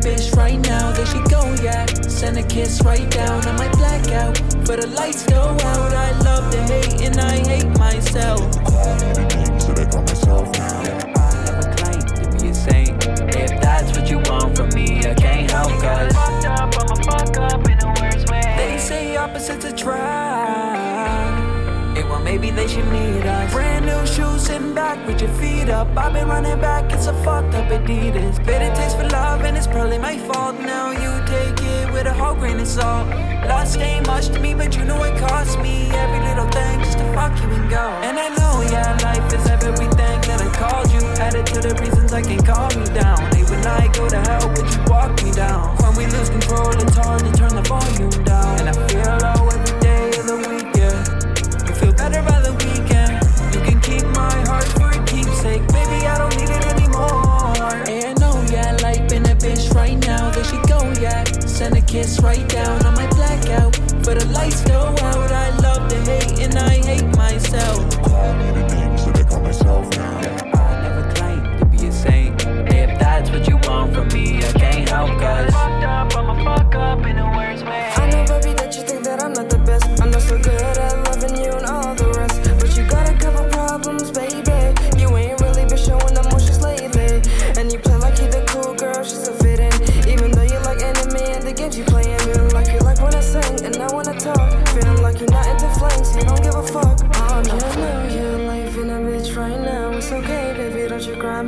that bitch right now. There she go, yeah. Send a kiss right down. I might black out, but the lights go out. I love to hate and I hate myself. Maybe they should meet us. Brand new shoes, sitting back with your feet up. I've been running back, it's a fucked up Adidas. Bitter taste for love, and it's probably my fault. Now you take it with a whole grain of salt. Lost ain't much to me, but you know it cost me every little thing just to fuck you and go. And I know, yeah, life is everything that I called you. Added to the reasons I can calm you down. Hey, when I go to hell, would you walk me down? kiss right down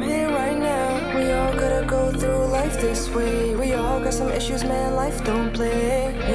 here right now. We all gotta go through life this way. We all got some issues, man, life don't play.